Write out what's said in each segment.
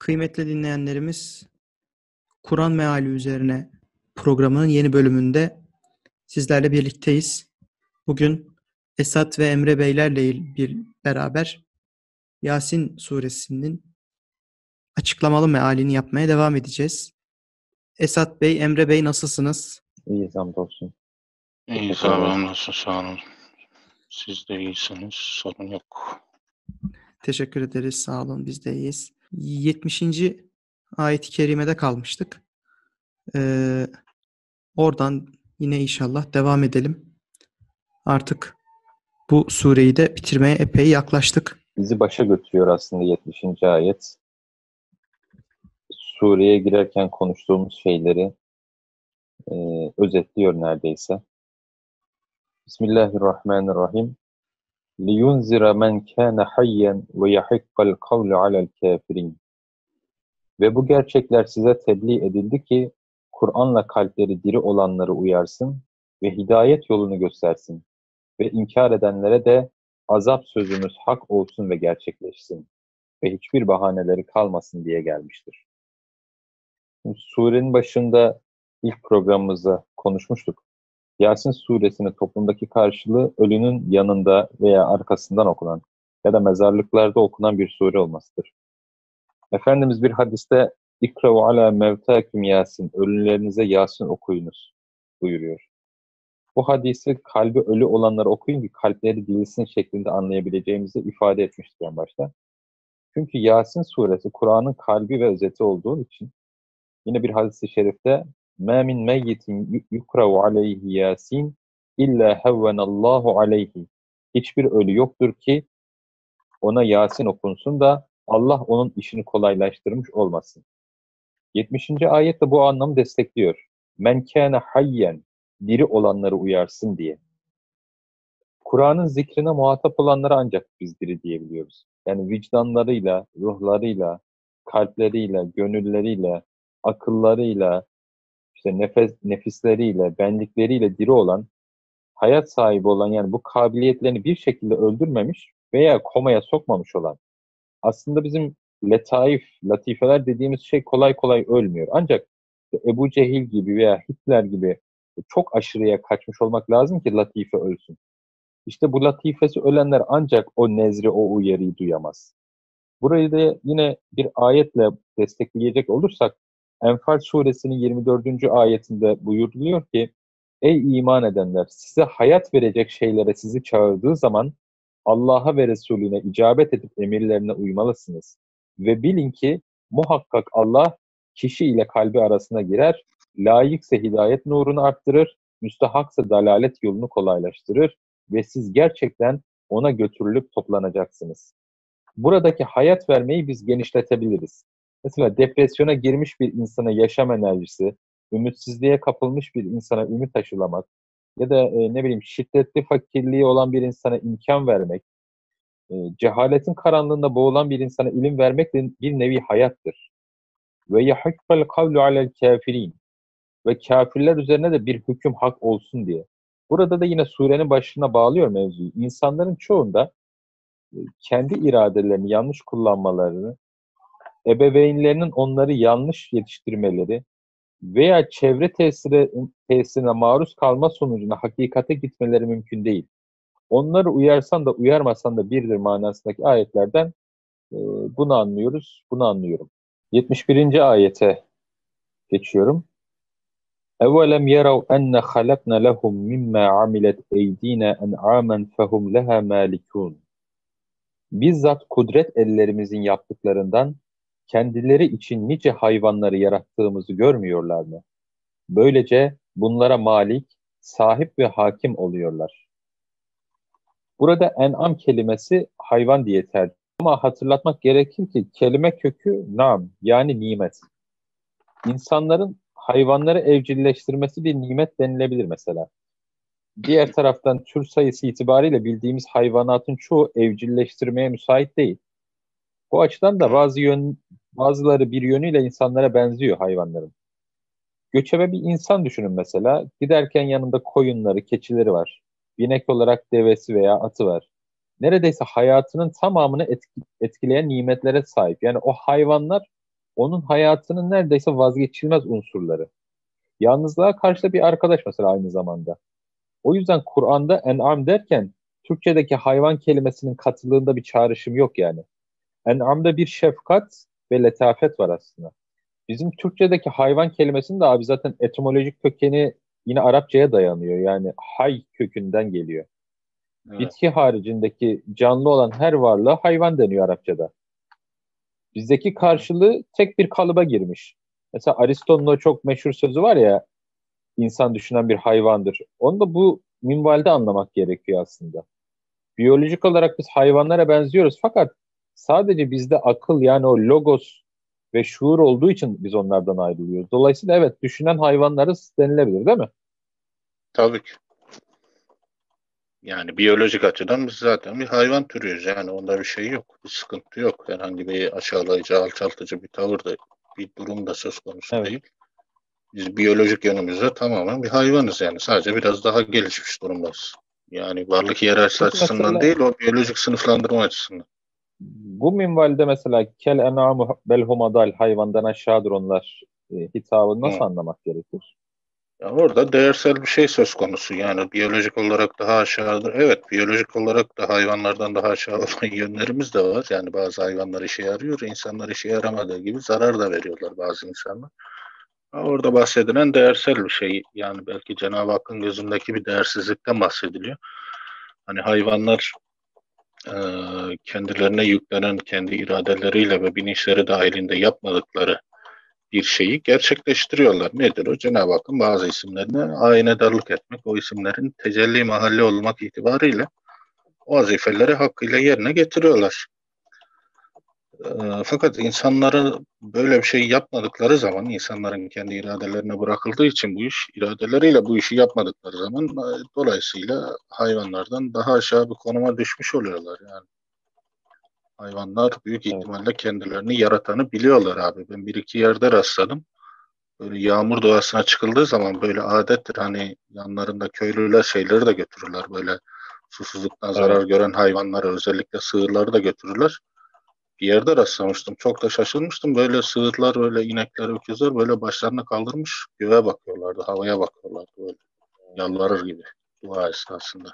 Kıymetli dinleyenlerimiz, Kur'an meali üzerine programının yeni bölümünde sizlerle birlikteyiz. Bugün Esat ve Emre Beylerle bir beraber Yasin suresinin açıklamalı mealini yapmaya devam edeceğiz. Esat Bey, Emre Bey nasılsınız? İyi hamdolsun. İyi sağ olun. Nasıl sağ olun. Siz de iyisiniz. Sorun yok. Teşekkür ederiz. Sağ olun. Biz de iyiyiz. 70. ayet-i kerimede kalmıştık. Ee, oradan yine inşallah devam edelim. Artık bu sureyi de bitirmeye epey yaklaştık. Bizi başa götürüyor aslında 70. ayet. Sureye girerken konuştuğumuz şeyleri e, özetliyor neredeyse. Bismillahirrahmanirrahim. لِيُنْزِرَ مَنْ كَانَ حَيًّا وَيَحِقَّ الْقَوْلُ عَلَى الْكَافِرِينَ Ve bu gerçekler size tebliğ edildi ki, Kur'an'la kalpleri diri olanları uyarsın ve hidayet yolunu göstersin. Ve inkar edenlere de azap sözümüz hak olsun ve gerçekleşsin. Ve hiçbir bahaneleri kalmasın diye gelmiştir. Şimdi, surenin başında ilk programımızda konuşmuştuk. Yasin suresinin toplumdaki karşılığı ölünün yanında veya arkasından okunan ya da mezarlıklarda okunan bir sure olmasıdır. Efendimiz bir hadiste İkrav ala mevtaküm Yasin, ölülerinize Yasin okuyunuz buyuruyor. Bu hadisi kalbi ölü olanlara okuyun ki kalpleri dilsin şeklinde anlayabileceğimizi ifade etmiştir en başta. Çünkü Yasin suresi Kur'an'ın kalbi ve özeti olduğu için yine bir hadis-i şerifte مَا مِنْ مَيِّتٍ يُكْرَوْ عَلَيْهِ يَاسِينَ اِلَّا هَوَّنَ اللّٰهُ عَلَيْهِ Hiçbir ölü yoktur ki ona Yasin okunsun da Allah onun işini kolaylaştırmış olmasın. 70. ayet de bu anlamı destekliyor. Men kâne hayyen diri olanları uyarsın diye. Kur'an'ın zikrine muhatap olanlara ancak biz diri diyebiliyoruz. Yani vicdanlarıyla, ruhlarıyla, kalpleriyle, gönülleriyle, akıllarıyla, işte nefes, nefisleriyle, benlikleriyle diri olan, hayat sahibi olan yani bu kabiliyetlerini bir şekilde öldürmemiş veya komaya sokmamış olan, aslında bizim letaif, latifeler dediğimiz şey kolay kolay ölmüyor. Ancak Ebu Cehil gibi veya Hitler gibi çok aşırıya kaçmış olmak lazım ki latife ölsün. İşte bu latifesi ölenler ancak o nezri, o uyarıyı duyamaz. Burayı da yine bir ayetle destekleyecek olursak Enfal suresinin 24. ayetinde buyuruluyor ki Ey iman edenler size hayat verecek şeylere sizi çağırdığı zaman Allah'a ve Resulüne icabet edip emirlerine uymalısınız. Ve bilin ki muhakkak Allah kişi ile kalbi arasına girer, layıksa hidayet nurunu arttırır, müstahaksa dalalet yolunu kolaylaştırır ve siz gerçekten ona götürülüp toplanacaksınız. Buradaki hayat vermeyi biz genişletebiliriz. Mesela depresyona girmiş bir insana yaşam enerjisi, ümitsizliğe kapılmış bir insana ümit aşılamak ya da e, ne bileyim şiddetli fakirliği olan bir insana imkan vermek, e, cehaletin karanlığında boğulan bir insana ilim vermek de bir nevi hayattır. Ve yahakkal kavlu alel kafirin ve kafirler üzerine de bir hüküm hak olsun diye. Burada da yine surenin başına bağlıyor mevzuyu. İnsanların çoğunda e, kendi iradelerini yanlış kullanmalarını, ebeveynlerinin onları yanlış yetiştirmeleri veya çevre tesiri, tesirine maruz kalma sonucunda hakikate gitmeleri mümkün değil. Onları uyarsan da uyarmasan da birdir manasındaki ayetlerden e, bunu anlıyoruz, bunu anlıyorum. 71. ayete geçiyorum. Evelem yarav enne halakna lehum mimma amilet eydina en'amen fehum leha malikun. Bizzat kudret ellerimizin yaptıklarından kendileri için nice hayvanları yarattığımızı görmüyorlar mı? Böylece bunlara malik, sahip ve hakim oluyorlar. Burada en'am kelimesi hayvan diye tercih ama hatırlatmak gerekir ki kelime kökü nam yani nimet. İnsanların hayvanları evcilleştirmesi bir nimet denilebilir mesela. Diğer taraftan tür sayısı itibariyle bildiğimiz hayvanatın çoğu evcilleştirmeye müsait değil. Bu açıdan da bazı yön, bazıları bir yönüyle insanlara benziyor hayvanların. Göçebe bir insan düşünün mesela. Giderken yanında koyunları, keçileri var. Binek olarak devesi veya atı var. Neredeyse hayatının tamamını etkileyen nimetlere sahip. Yani o hayvanlar onun hayatının neredeyse vazgeçilmez unsurları. Yalnızlığa karşı da bir arkadaş mesela aynı zamanda. O yüzden Kur'an'da en'am derken Türkçedeki hayvan kelimesinin katılığında bir çağrışım yok yani. En'am'da bir şefkat ve letafet var aslında. Bizim Türkçedeki hayvan kelimesinin de abi zaten etimolojik kökeni yine Arapçaya dayanıyor. Yani hay kökünden geliyor. Evet. Bitki haricindeki canlı olan her varlığa hayvan deniyor Arapçada. Bizdeki karşılığı tek bir kalıba girmiş. Mesela Aristo'nun o çok meşhur sözü var ya, insan düşünen bir hayvandır. Onu da bu minvalde anlamak gerekiyor aslında. Biyolojik olarak biz hayvanlara benziyoruz fakat sadece bizde akıl yani o logos ve şuur olduğu için biz onlardan ayrılıyoruz. Dolayısıyla evet düşünen hayvanlarız denilebilir değil mi? Tabii ki. Yani biyolojik açıdan biz zaten bir hayvan türüyüz. Yani onda bir şey yok. Bir sıkıntı yok. Herhangi bir aşağılayıcı, alçaltıcı bir tavır da bir durum da söz konusu evet. değil. Biz biyolojik yönümüzde tamamen bir hayvanız yani. Sadece biraz daha gelişmiş durumdayız. Yani varlık hiyerarşisi açısından değil, o biyolojik sınıflandırma açısından. Bu minvalde mesela kel enamu belhumadal hayvandan aşağıdır onlar e, hitabını nasıl Hı. anlamak gerekir? Ya orada değersel bir şey söz konusu. Yani biyolojik olarak daha aşağıdır. Evet, biyolojik olarak da hayvanlardan daha aşağı olan yönlerimiz de var. Yani bazı hayvanlar işe yarıyor, insanlar işe yaramadığı gibi zarar da veriyorlar bazı insanlar. Orada bahsedilen değersel bir şey. Yani belki Cenab-ı Hakk'ın gözündeki bir değersizlikten bahsediliyor. Hani hayvanlar kendilerine yüklenen kendi iradeleriyle ve bilinçleri dahilinde yapmadıkları bir şeyi gerçekleştiriyorlar. Nedir o? Cenab-ı Hakk'ın bazı isimlerine aynedarlık etmek, o isimlerin tecelli mahalli olmak itibariyle o vazifeleri hakkıyla yerine getiriyorlar. E, fakat insanları böyle bir şey yapmadıkları zaman, insanların kendi iradelerine bırakıldığı için bu iş, iradeleriyle bu işi yapmadıkları zaman e, dolayısıyla hayvanlardan daha aşağı bir konuma düşmüş oluyorlar yani. Hayvanlar büyük ihtimalle kendilerini yaratanı biliyorlar abi. Ben bir iki yerde rastladım. Böyle yağmur doğasına çıkıldığı zaman böyle adettir hani yanlarında köylüler şeyleri de götürürler böyle susuzluktan evet. zarar gören hayvanları özellikle sığırları da götürürler. Bir yerde rastlamıştım. Çok da şaşırmıştım. Böyle sığırlar, böyle inekler, öküzler böyle başlarını kaldırmış göğe bakıyorlardı. Havaya bakıyorlardı böyle. Yalvarır gibi dua esnasında.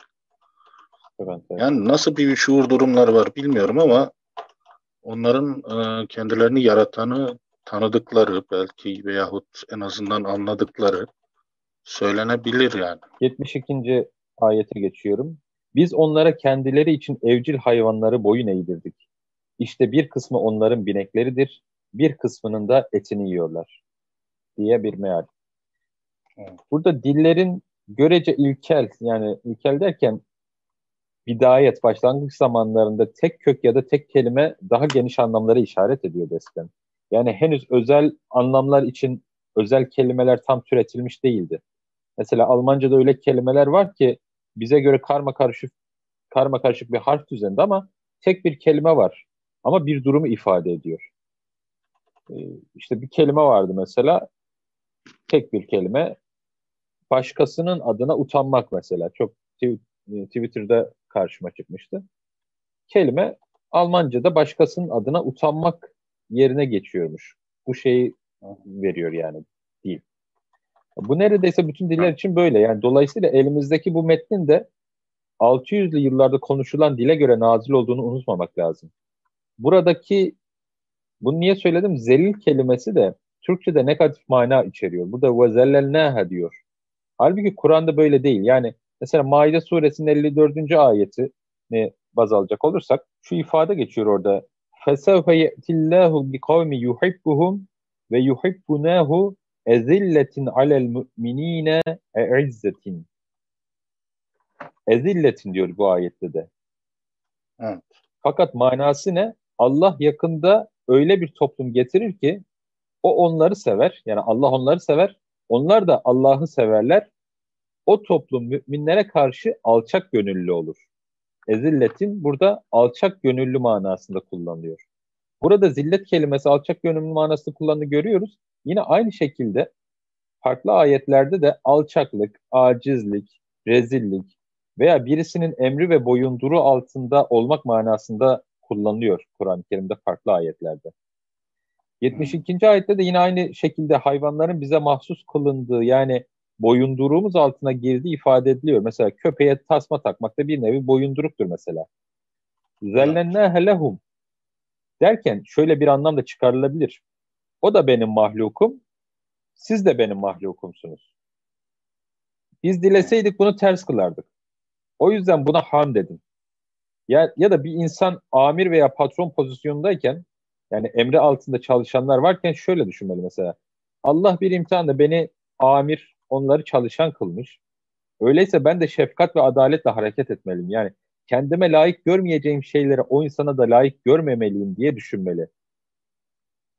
Evet, evet. Yani nasıl bir şuur durumlar var bilmiyorum ama onların e, kendilerini yaratanı tanıdıkları belki veyahut en azından anladıkları söylenebilir yani. 72. ayete geçiyorum. Biz onlara kendileri için evcil hayvanları boyun eğdirdik. İşte bir kısmı onların binekleridir, bir kısmının da etini yiyorlar diye bir meal. Burada dillerin görece ilkel yani ilkel derken bidayet, başlangıç zamanlarında tek kök ya da tek kelime daha geniş anlamlara işaret ediyor desken. Yani henüz özel anlamlar için özel kelimeler tam türetilmiş değildi. Mesela Almanca'da öyle kelimeler var ki bize göre karma karışık karma karışık bir harf düzeninde ama tek bir kelime var. Ama bir durumu ifade ediyor. Ee, işte bir kelime vardı mesela tek bir kelime başkasının adına utanmak mesela çok e, Twitter'da karşıma çıkmıştı. Kelime Almanca'da başkasının adına utanmak yerine geçiyormuş. Bu şeyi veriyor yani değil. Bu neredeyse bütün diller için böyle. Yani dolayısıyla elimizdeki bu metnin de 600'lü yıllarda konuşulan dile göre nazil olduğunu unutmamak lazım Buradaki bunu niye söyledim? Zelil kelimesi de Türkçe'de negatif mana içeriyor. Burada ve zellelnâhe diyor. Halbuki Kur'an'da böyle değil. Yani Mesela Maide suresinin 54. ayeti ne baz alacak olursak şu ifade geçiyor orada. فَسَوْفَ يَأْتِ اللّٰهُ بِقَوْمِ يُحِبُّهُمْ ve yuhibbunahu ezilletin alel mu'minine e'izzetin. Ezilletin diyor bu ayette de. Evet. Fakat manası ne? Allah yakında öyle bir toplum getirir ki o onları sever. Yani Allah onları sever. Onlar da Allah'ı severler o toplum müminlere karşı alçak gönüllü olur. Ezilletin burada alçak gönüllü manasında kullanılıyor. Burada zillet kelimesi alçak gönüllü manasında kullanıldığını görüyoruz. Yine aynı şekilde farklı ayetlerde de alçaklık, acizlik, rezillik veya birisinin emri ve boyunduru altında olmak manasında kullanılıyor Kur'an-ı Kerim'de farklı ayetlerde. 72. ayette de yine aynı şekilde hayvanların bize mahsus kılındığı yani boyunduruğumuz altına girdiği ifade ediliyor. Mesela köpeğe tasma takmak da bir nevi boyunduruktur mesela. Zellennâhe lehum derken şöyle bir anlam da çıkarılabilir. O da benim mahlukum, siz de benim mahlukumsunuz. Biz dileseydik bunu ters kılardık. O yüzden buna ham dedim. Ya, ya da bir insan amir veya patron pozisyondayken yani emri altında çalışanlar varken şöyle düşünmeli mesela. Allah bir imtihanda beni amir, onları çalışan kılmış. Öyleyse ben de şefkat ve adaletle hareket etmeliyim. Yani kendime layık görmeyeceğim şeyleri o insana da layık görmemeliyim diye düşünmeli.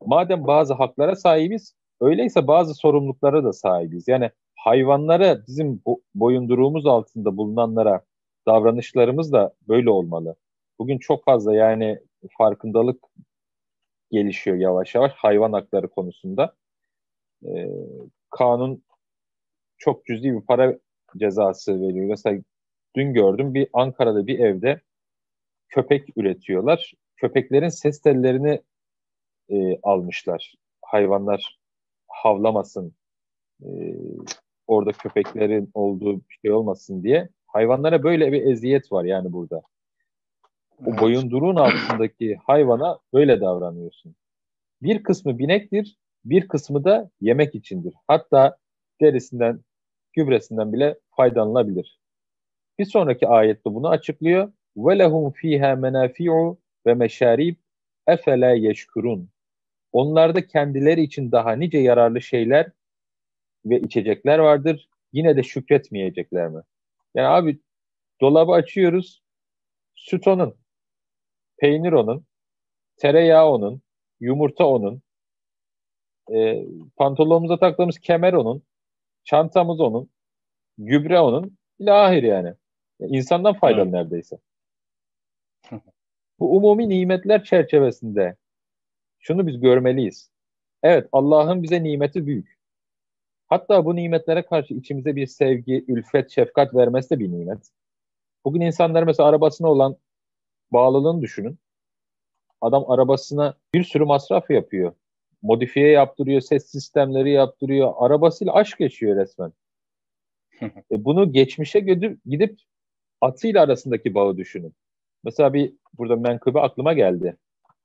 Madem bazı haklara sahibiz, öyleyse bazı sorumluluklara da sahibiz. Yani hayvanlara bizim boyunduruğumuz altında bulunanlara davranışlarımız da böyle olmalı. Bugün çok fazla yani farkındalık gelişiyor yavaş yavaş hayvan hakları konusunda. Ee, kanun çok cüzi bir para cezası veriyor. Mesela dün gördüm bir Ankara'da bir evde köpek üretiyorlar. Köpeklerin ses tellerini e, almışlar. Hayvanlar havlamasın, e, orada köpeklerin olduğu bir şey olmasın diye. Hayvanlara böyle bir eziyet var yani burada. O boyunduruğun altındaki hayvana böyle davranıyorsun. Bir kısmı binektir, bir kısmı da yemek içindir. Hatta derisinden, gübresinden bile faydalanılabilir. Bir sonraki ayette bunu açıklıyor. وَلَهُمْ ف۪يهَا مَنَافِعُ ve meşarib efela yeşkurun. Onlarda kendileri için daha nice yararlı şeyler ve içecekler vardır. Yine de şükretmeyecekler mi? Yani abi dolabı açıyoruz. Süt onun. Peynir onun. Tereyağı onun. Yumurta onun. E, pantolonumuza taktığımız kemer onun. Çantamız onun. Gübre onun. İlahir yani. İnsandan faydalı evet. neredeyse. Bu umumi nimetler çerçevesinde şunu biz görmeliyiz. Evet Allah'ın bize nimeti büyük. Hatta bu nimetlere karşı içimize bir sevgi, ülfet, şefkat vermesi de bir nimet. Bugün insanlar mesela arabasına olan bağlılığını düşünün. Adam arabasına bir sürü masraf yapıyor. Modifiye yaptırıyor, ses sistemleri yaptırıyor. Arabasıyla aşk yaşıyor resmen. e bunu geçmişe gidip, gidip atıyla arasındaki bağı düşünün. Mesela bir burada menkıbe aklıma geldi.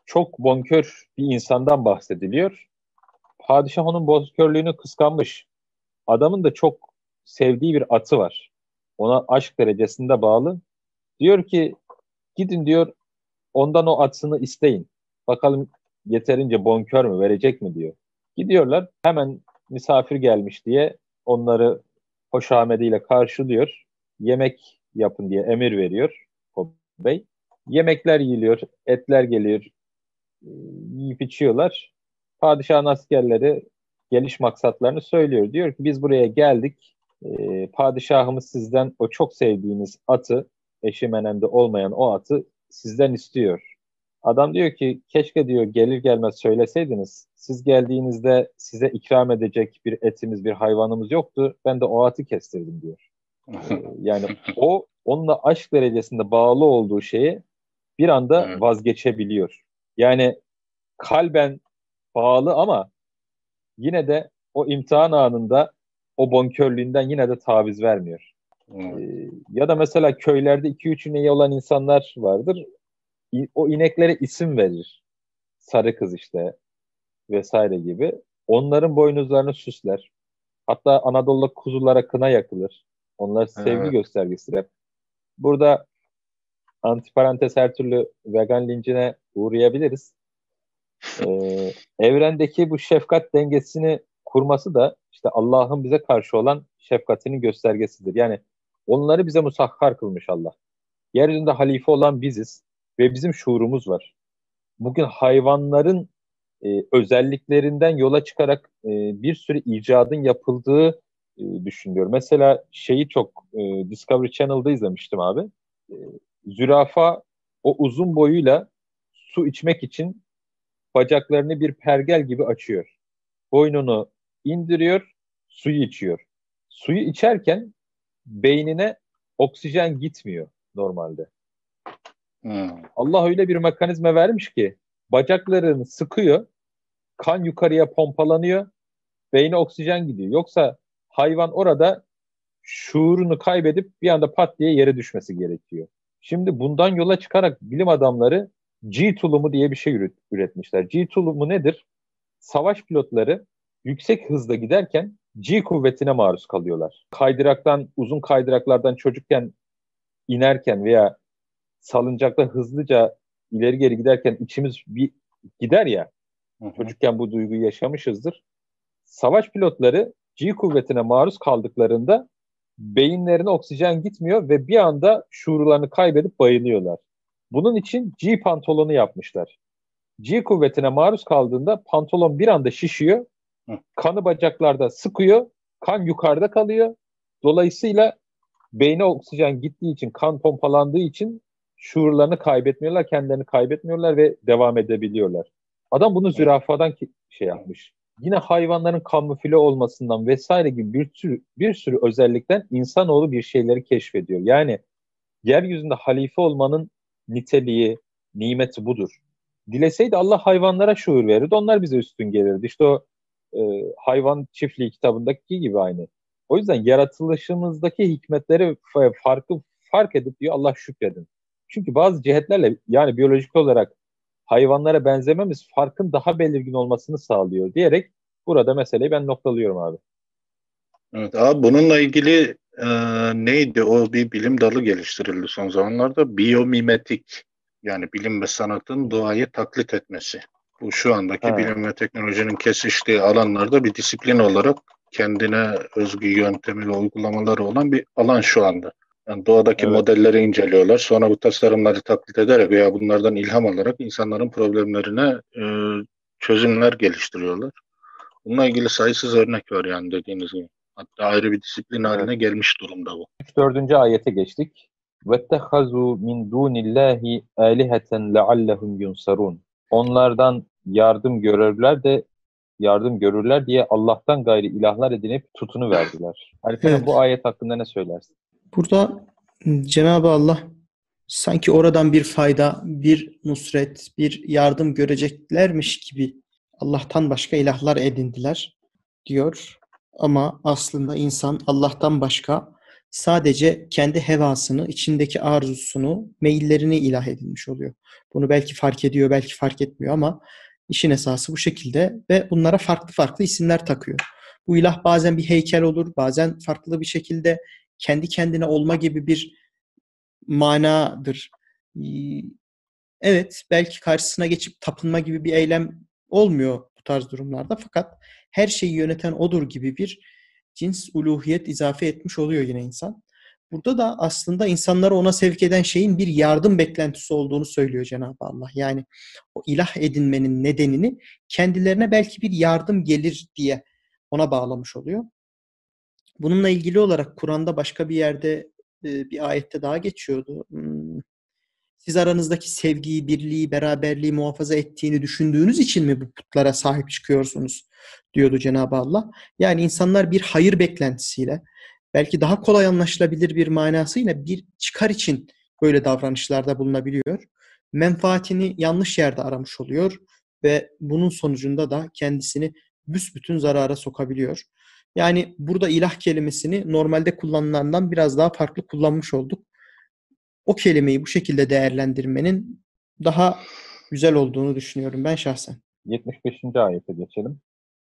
Çok bonkör bir insandan bahsediliyor. Padişah onun bonkörlüğünü kıskanmış. Adamın da çok sevdiği bir atı var. Ona aşk derecesinde bağlı. Diyor ki gidin diyor ondan o atını isteyin. Bakalım yeterince bonkör mü verecek mi diyor. Gidiyorlar hemen misafir gelmiş diye onları hoşamediyle karşılıyor. Yemek yapın diye emir veriyor o bey. Yemekler yiyiliyor, etler geliyor, yiyip içiyorlar. Padişahın askerleri geliş maksatlarını söylüyor. Diyor ki biz buraya geldik. E, padişahımız sizden o çok sevdiğiniz atı, eşi menemde olmayan o atı sizden istiyor. Adam diyor ki keşke diyor gelir gelmez söyleseydiniz. Siz geldiğinizde size ikram edecek bir etimiz, bir hayvanımız yoktu. Ben de o atı kestirdim diyor. ee, yani o onunla aşk derecesinde bağlı olduğu şeyi bir anda evet. vazgeçebiliyor. Yani kalben bağlı ama yine de o imtihan anında o bonkörlüğünden yine de taviz vermiyor. Hmm. Ee, ya da mesela köylerde 2-3 ineği olan insanlar vardır. O ineklere isim verir. Sarı kız işte vesaire gibi. Onların boynuzlarını süsler. Hatta Anadolu'da kuzulara kına yakılır. Onlar sevgi evet. göstergesidir Burada antiparantez her türlü vegan lincine uğrayabiliriz. Ee, evrendeki bu şefkat dengesini kurması da işte Allah'ın bize karşı olan şefkatinin göstergesidir. Yani onları bize musakhar kılmış Allah. Yeryüzünde halife olan biziz ve bizim şuurumuz var. Bugün hayvanların e, özelliklerinden yola çıkarak e, bir sürü icadın yapıldığı e, düşünüyorum. Mesela şeyi çok e, Discovery Channel'da izlemiştim abi. E, zürafa o uzun boyuyla su içmek için bacaklarını bir pergel gibi açıyor. Boynunu indiriyor, suyu içiyor. Suyu içerken beynine oksijen gitmiyor normalde. Hmm. Allah öyle bir mekanizma vermiş ki bacaklarını sıkıyor, kan yukarıya pompalanıyor, beyne oksijen gidiyor. Yoksa hayvan orada şuurunu kaybedip bir anda pat diye yere düşmesi gerekiyor. Şimdi bundan yola çıkarak bilim adamları G tulumu diye bir şey üretmişler. G tulumu nedir? Savaş pilotları yüksek hızda giderken G kuvvetine maruz kalıyorlar. Kaydıraktan, uzun kaydıraklardan çocukken inerken veya salıncakta hızlıca ileri geri giderken içimiz bir gider ya. Çocukken bu duyguyu yaşamışızdır. Savaş pilotları G kuvvetine maruz kaldıklarında beyinlerine oksijen gitmiyor ve bir anda şuurlarını kaybedip bayılıyorlar. Bunun için G pantolonu yapmışlar. G kuvvetine maruz kaldığında pantolon bir anda şişiyor, kanı bacaklarda sıkıyor, kan yukarıda kalıyor. Dolayısıyla beyne oksijen gittiği için, kan pompalandığı için şuurlarını kaybetmiyorlar, kendilerini kaybetmiyorlar ve devam edebiliyorlar. Adam bunu zürafadan şey yapmış. Yine hayvanların kamufle olmasından vesaire gibi bir sürü, bir sürü özellikten insanoğlu bir şeyleri keşfediyor. Yani yeryüzünde halife olmanın niteliği, nimeti budur. Dileseydi Allah hayvanlara şuur verirdi, onlar bize üstün gelirdi. İşte o e, hayvan çiftliği kitabındaki gibi aynı. O yüzden yaratılışımızdaki hikmetleri farkı fark edip diyor Allah şükredin. Çünkü bazı cihetlerle yani biyolojik olarak hayvanlara benzememiz farkın daha belirgin olmasını sağlıyor diyerek burada meseleyi ben noktalıyorum abi. Evet abi bununla ilgili e, neydi o bir bilim dalı geliştirildi son zamanlarda biyomimetik yani bilim ve sanatın doğayı taklit etmesi. Bu şu andaki ha. bilim ve teknolojinin kesiştiği alanlarda bir disiplin olarak kendine özgü yöntemi ve uygulamaları olan bir alan şu anda. Yani doğadaki evet. modelleri inceliyorlar. Sonra bu tasarımları taklit ederek veya bunlardan ilham alarak insanların problemlerine e, çözümler geliştiriyorlar. Bununla ilgili sayısız örnek var yani dediğiniz gibi. Hatta ayrı bir disiplin haline gelmiş durumda bu. 3-4. ayete geçtik. وَاتَّخَذُوا مِنْ دُونِ اللّٰهِ آلِهَةً لَعَلَّهُمْ يُنْصَرُونَ Onlardan yardım görürler de yardım görürler diye Allah'tan gayri ilahlar edinip tutunu verdiler. Halife evet. bu ayet hakkında ne söylersin? Burada ıı, Cenab-ı Allah sanki oradan bir fayda, bir nusret, bir yardım göreceklermiş gibi Allah'tan başka ilahlar edindiler diyor. Ama aslında insan Allah'tan başka sadece kendi hevasını, içindeki arzusunu, meyillerini ilah edinmiş oluyor. Bunu belki fark ediyor, belki fark etmiyor ama işin esası bu şekilde ve bunlara farklı farklı isimler takıyor. Bu ilah bazen bir heykel olur, bazen farklı bir şekilde kendi kendine olma gibi bir manadır. Evet, belki karşısına geçip tapınma gibi bir eylem olmuyor bu tarz durumlarda fakat her şeyi yöneten odur gibi bir cins uluhiyet izafe etmiş oluyor yine insan. Burada da aslında insanları ona sevk eden şeyin bir yardım beklentisi olduğunu söylüyor Cenab-ı Allah. Yani o ilah edinmenin nedenini kendilerine belki bir yardım gelir diye ona bağlamış oluyor. Bununla ilgili olarak Kur'an'da başka bir yerde bir ayette daha geçiyordu. Siz aranızdaki sevgiyi, birliği, beraberliği muhafaza ettiğini düşündüğünüz için mi bu putlara sahip çıkıyorsunuz? diyordu Cenab-ı Allah. Yani insanlar bir hayır beklentisiyle, belki daha kolay anlaşılabilir bir manasıyla bir çıkar için böyle davranışlarda bulunabiliyor. Menfaatini yanlış yerde aramış oluyor ve bunun sonucunda da kendisini büsbütün zarara sokabiliyor. Yani burada ilah kelimesini normalde kullanılandan biraz daha farklı kullanmış olduk. O kelimeyi bu şekilde değerlendirmenin daha güzel olduğunu düşünüyorum ben şahsen. 75. ayete geçelim.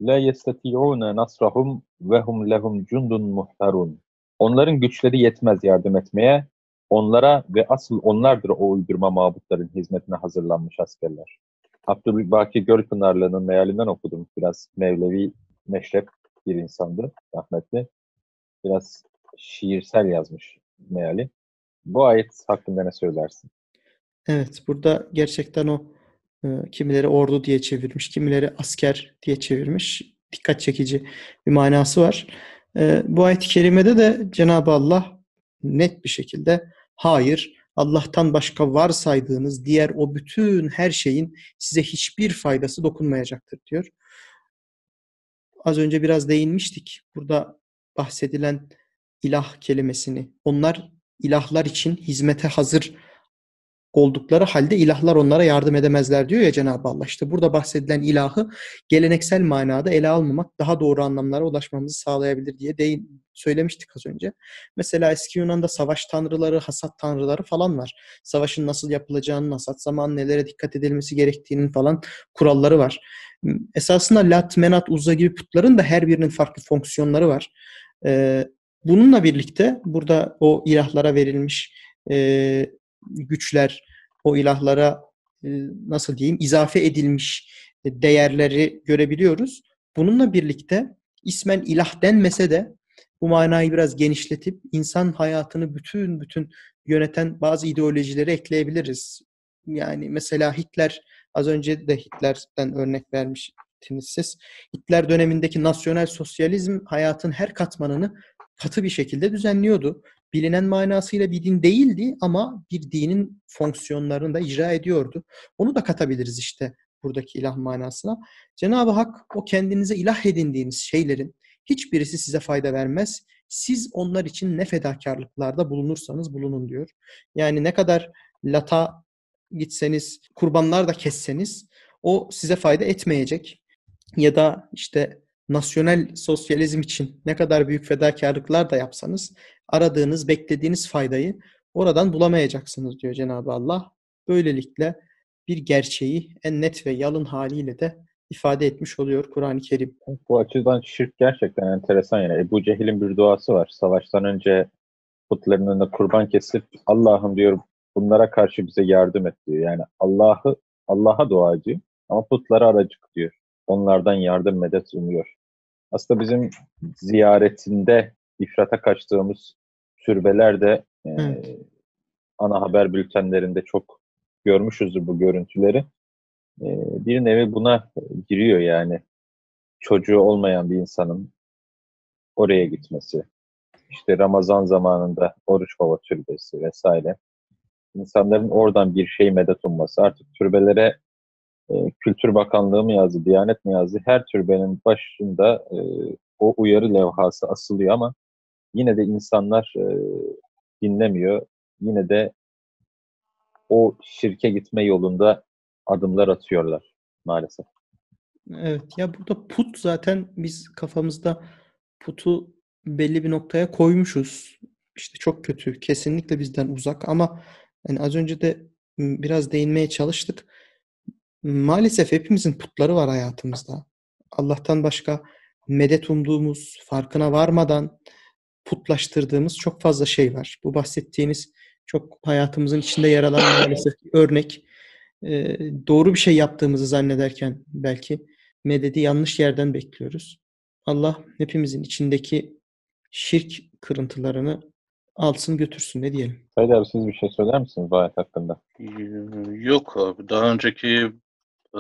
La yestati'une nasrahum ve hum lehum cundun muhtarun. Onların güçleri yetmez yardım etmeye. Onlara ve asıl onlardır o uydurma mabutların hizmetine hazırlanmış askerler. Abdülbaki Gölpınarlı'nın mealinden okudum. Biraz Mevlevi meşrep bir insandı rahmetli. Biraz şiirsel yazmış meali. Bu ayet hakkında ne söylersin? Evet, burada gerçekten o e, kimileri ordu diye çevirmiş, kimileri asker diye çevirmiş. Dikkat çekici bir manası var. E, bu ayet-i kerimede de Cenab-ı Allah net bir şekilde hayır, Allah'tan başka varsaydığınız diğer o bütün her şeyin size hiçbir faydası dokunmayacaktır diyor az önce biraz değinmiştik. Burada bahsedilen ilah kelimesini. Onlar ilahlar için hizmete hazır oldukları halde ilahlar onlara yardım edemezler diyor ya Cenab-ı Allah. İşte burada bahsedilen ilahı geleneksel manada ele almamak daha doğru anlamlara ulaşmamızı sağlayabilir diye de söylemiştik az önce. Mesela eski Yunan'da savaş tanrıları, hasat tanrıları falan var. Savaşın nasıl yapılacağını, hasat zamanı nelere dikkat edilmesi gerektiğinin falan kuralları var. Esasında Lat, Menat, Uzza gibi putların da her birinin farklı fonksiyonları var. Ee, bununla birlikte burada o ilahlara verilmiş e, güçler, o ilahlara e, nasıl diyeyim izafe edilmiş değerleri görebiliyoruz. Bununla birlikte ismen ilah denmese de bu manayı biraz genişletip insan hayatını bütün bütün yöneten bazı ideolojileri ekleyebiliriz. Yani mesela Hitler az önce de Hitler'den örnek vermiştiniz siz. Hitler dönemindeki nasyonel sosyalizm hayatın her katmanını katı bir şekilde düzenliyordu bilinen manasıyla bir din değildi ama bir dinin fonksiyonlarını da icra ediyordu. Onu da katabiliriz işte buradaki ilah manasına. Cenab-ı Hak o kendinize ilah edindiğiniz şeylerin hiçbirisi size fayda vermez. Siz onlar için ne fedakarlıklarda bulunursanız bulunun diyor. Yani ne kadar lata gitseniz, kurbanlar da kesseniz o size fayda etmeyecek. Ya da işte nasyonel sosyalizm için ne kadar büyük fedakarlıklar da yapsanız aradığınız, beklediğiniz faydayı oradan bulamayacaksınız diyor Cenab-ı Allah. Böylelikle bir gerçeği en net ve yalın haliyle de ifade etmiş oluyor Kur'an-ı Kerim. Bu açıdan şirk gerçekten enteresan yani. Ebu Cehil'in bir duası var. Savaştan önce putların önünde kurban kesip Allah'ım diyor bunlara karşı bize yardım et diyor. Yani Allah'ı Allah'a dua ediyor ama putlara aracık diyor. Onlardan yardım medet umuyor. Aslında bizim ziyaretinde ifrata kaçtığımız türbeler de e, ana haber bültenlerinde çok görmüşüzdür bu görüntüleri. E, bir nevi buna giriyor yani. Çocuğu olmayan bir insanın oraya gitmesi, işte Ramazan zamanında Oruç Baba Türbesi vesaire. İnsanların oradan bir şey medet umması. Artık türbelere e, Kültür Bakanlığı mı yazdı, Diyanet mi yazdı? Her türbenin başında e, o uyarı levhası asılıyor ama yine de insanlar e, dinlemiyor. Yine de o şirke gitme yolunda adımlar atıyorlar maalesef. Evet ya burada put zaten biz kafamızda putu belli bir noktaya koymuşuz. İşte çok kötü, kesinlikle bizden uzak ama yani az önce de biraz değinmeye çalıştık. Maalesef hepimizin putları var hayatımızda. Allah'tan başka medet umduğumuz, farkına varmadan putlaştırdığımız çok fazla şey var. Bu bahsettiğiniz çok hayatımızın içinde yer alan maalesef bir örnek. Ee, doğru bir şey yaptığımızı zannederken belki mededi yanlış yerden bekliyoruz. Allah hepimizin içindeki şirk kırıntılarını alsın götürsün ne diyelim. Said abi siz bir şey söyler misiniz bu ayet hakkında? Yok abi. Daha önceki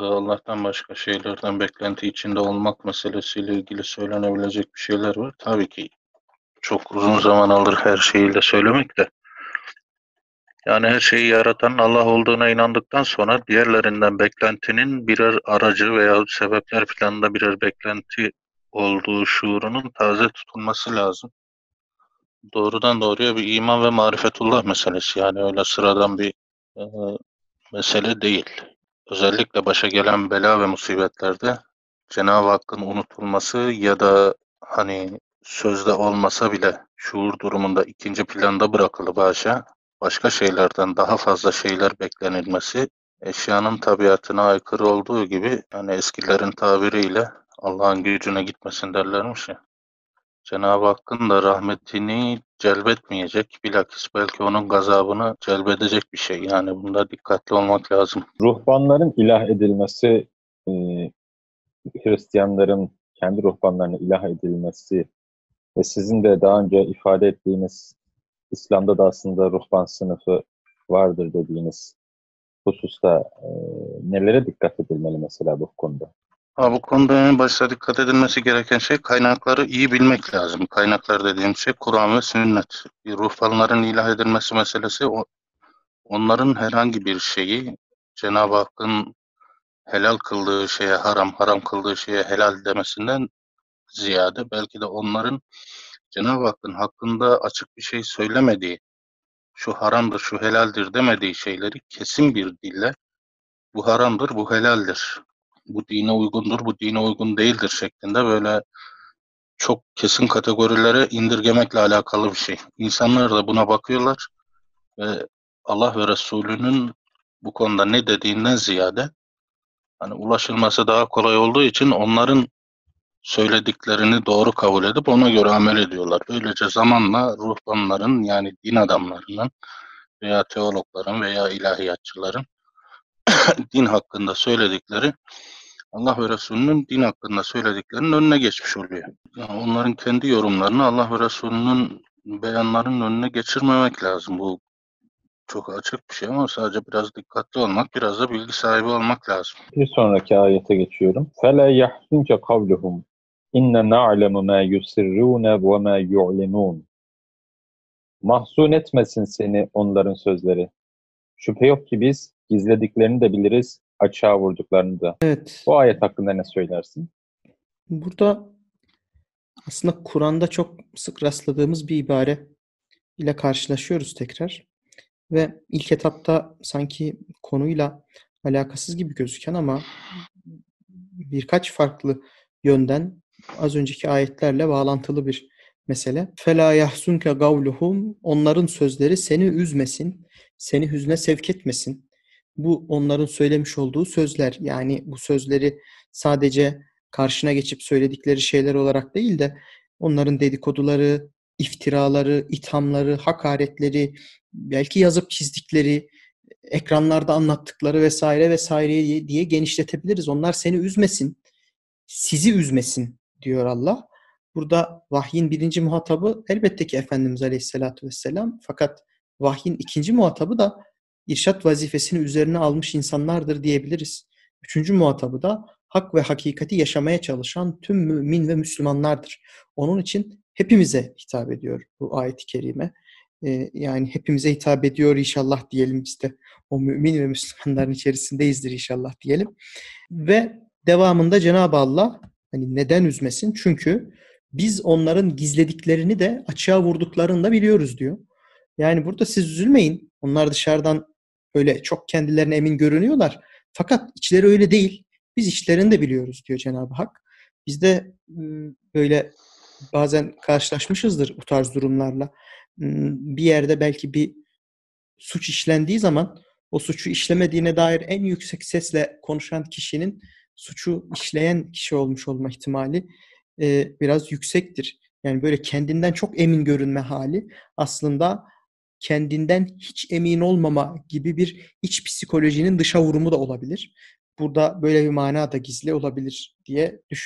Allah'tan başka şeylerden beklenti içinde olmak meselesiyle ilgili söylenebilecek bir şeyler var. Tabii ki çok uzun zaman alır her şeyiyle söylemek de. Yani her şeyi yaratan Allah olduğuna inandıktan sonra diğerlerinden beklentinin birer aracı veya sebepler planında birer beklenti olduğu şuurunun taze tutulması lazım. Doğrudan doğruya bir iman ve marifetullah meselesi. Yani öyle sıradan bir e, mesele değil. Özellikle başa gelen bela ve musibetlerde Cenab-ı Hakk'ın unutulması ya da hani sözde olmasa bile şuur durumunda ikinci planda bırakılıp haşa başka şeylerden daha fazla şeyler beklenilmesi eşyanın tabiatına aykırı olduğu gibi yani eskilerin tabiriyle Allah'ın gücüne gitmesin derlermiş ya. Cenab-ı Hakk'ın da rahmetini celbetmeyecek, bilakis belki onun gazabını celbedecek bir şey. Yani bunda dikkatli olmak lazım. Ruhbanların ilah edilmesi, e, Hristiyanların kendi ruhbanlarına ilah edilmesi ve sizin de daha önce ifade ettiğiniz İslam'da da aslında ruhban sınıfı vardır dediğiniz hususta e, nelere dikkat edilmeli mesela bu konuda? Ha, bu konuda en başta dikkat edilmesi gereken şey kaynakları iyi bilmek lazım. Kaynaklar dediğim şey Kur'an ve sünnet. Ruhbanların ilah edilmesi meselesi o, onların herhangi bir şeyi Cenab-ı Hakk'ın helal kıldığı şeye haram, haram kıldığı şeye helal demesinden ziyade belki de onların Cenab-ı Hakk'ın hakkında açık bir şey söylemediği şu haramdır, şu helaldir demediği şeyleri kesin bir dille bu haramdır, bu helaldir. Bu dine uygundur, bu dine uygun değildir şeklinde böyle çok kesin kategorilere indirgemekle alakalı bir şey. İnsanlar da buna bakıyorlar ve Allah ve Resulü'nün bu konuda ne dediğinden ziyade hani ulaşılması daha kolay olduğu için onların söylediklerini doğru kabul edip ona göre amel ediyorlar. Böylece zamanla ruhbanların yani din adamlarının veya teologların veya ilahiyatçıların din hakkında söyledikleri Allah ve Resulünün din hakkında söylediklerinin önüne geçmiş oluyor. Yani onların kendi yorumlarını Allah ve Resulünün beyanlarının önüne geçirmemek lazım. Bu çok açık bir şey ama sadece biraz dikkatli olmak, biraz da bilgi sahibi olmak lazım. Bir sonraki ayete geçiyorum. فَلَا يَحْزُنْكَ قَوْلُهُمْ اِنَّ نَعْلَمُ مَا يُسِرُّونَ وَمَا يُعْلِنُونَ Mahzun etmesin seni onların sözleri. Şüphe yok ki biz Gizlediklerini de biliriz, açığa vurduklarını da. Evet. Bu ayet hakkında ne söylersin? Burada aslında Kur'an'da çok sık rastladığımız bir ibare ile karşılaşıyoruz tekrar. Ve ilk etapta sanki konuyla alakasız gibi gözüken ama birkaç farklı yönden az önceki ayetlerle bağlantılı bir mesele. Fela yahsunke gavluhum onların sözleri seni üzmesin, seni hüzne sevk etmesin. Bu onların söylemiş olduğu sözler. Yani bu sözleri sadece karşına geçip söyledikleri şeyler olarak değil de onların dedikoduları, iftiraları, ithamları, hakaretleri, belki yazıp çizdikleri, ekranlarda anlattıkları vesaire vesaire diye genişletebiliriz. Onlar seni üzmesin, sizi üzmesin diyor Allah. Burada vahyin birinci muhatabı elbette ki Efendimiz Aleyhisselatü Vesselam. Fakat vahyin ikinci muhatabı da irşat vazifesini üzerine almış insanlardır diyebiliriz. Üçüncü muhatabı da hak ve hakikati yaşamaya çalışan tüm mümin ve Müslümanlardır. Onun için hepimize hitap ediyor bu ayet-i kerime. Ee, yani hepimize hitap ediyor inşallah diyelim biz de. O mümin ve Müslümanların içerisindeyizdir inşallah diyelim. Ve devamında Cenab-ı Allah hani neden üzmesin? Çünkü biz onların gizlediklerini de açığa vurduklarını da biliyoruz diyor. Yani burada siz üzülmeyin. Onlar dışarıdan öyle çok kendilerine emin görünüyorlar. Fakat içleri öyle değil. Biz içlerini de biliyoruz diyor Cenab-ı Hak. Biz de böyle bazen karşılaşmışızdır bu tarz durumlarla. Bir yerde belki bir suç işlendiği zaman o suçu işlemediğine dair en yüksek sesle konuşan kişinin suçu işleyen kişi olmuş olma ihtimali biraz yüksektir. Yani böyle kendinden çok emin görünme hali aslında kendinden hiç emin olmama gibi bir iç psikolojinin dışa vurumu da olabilir. Burada böyle bir mana da gizli olabilir diye düşünüyorum.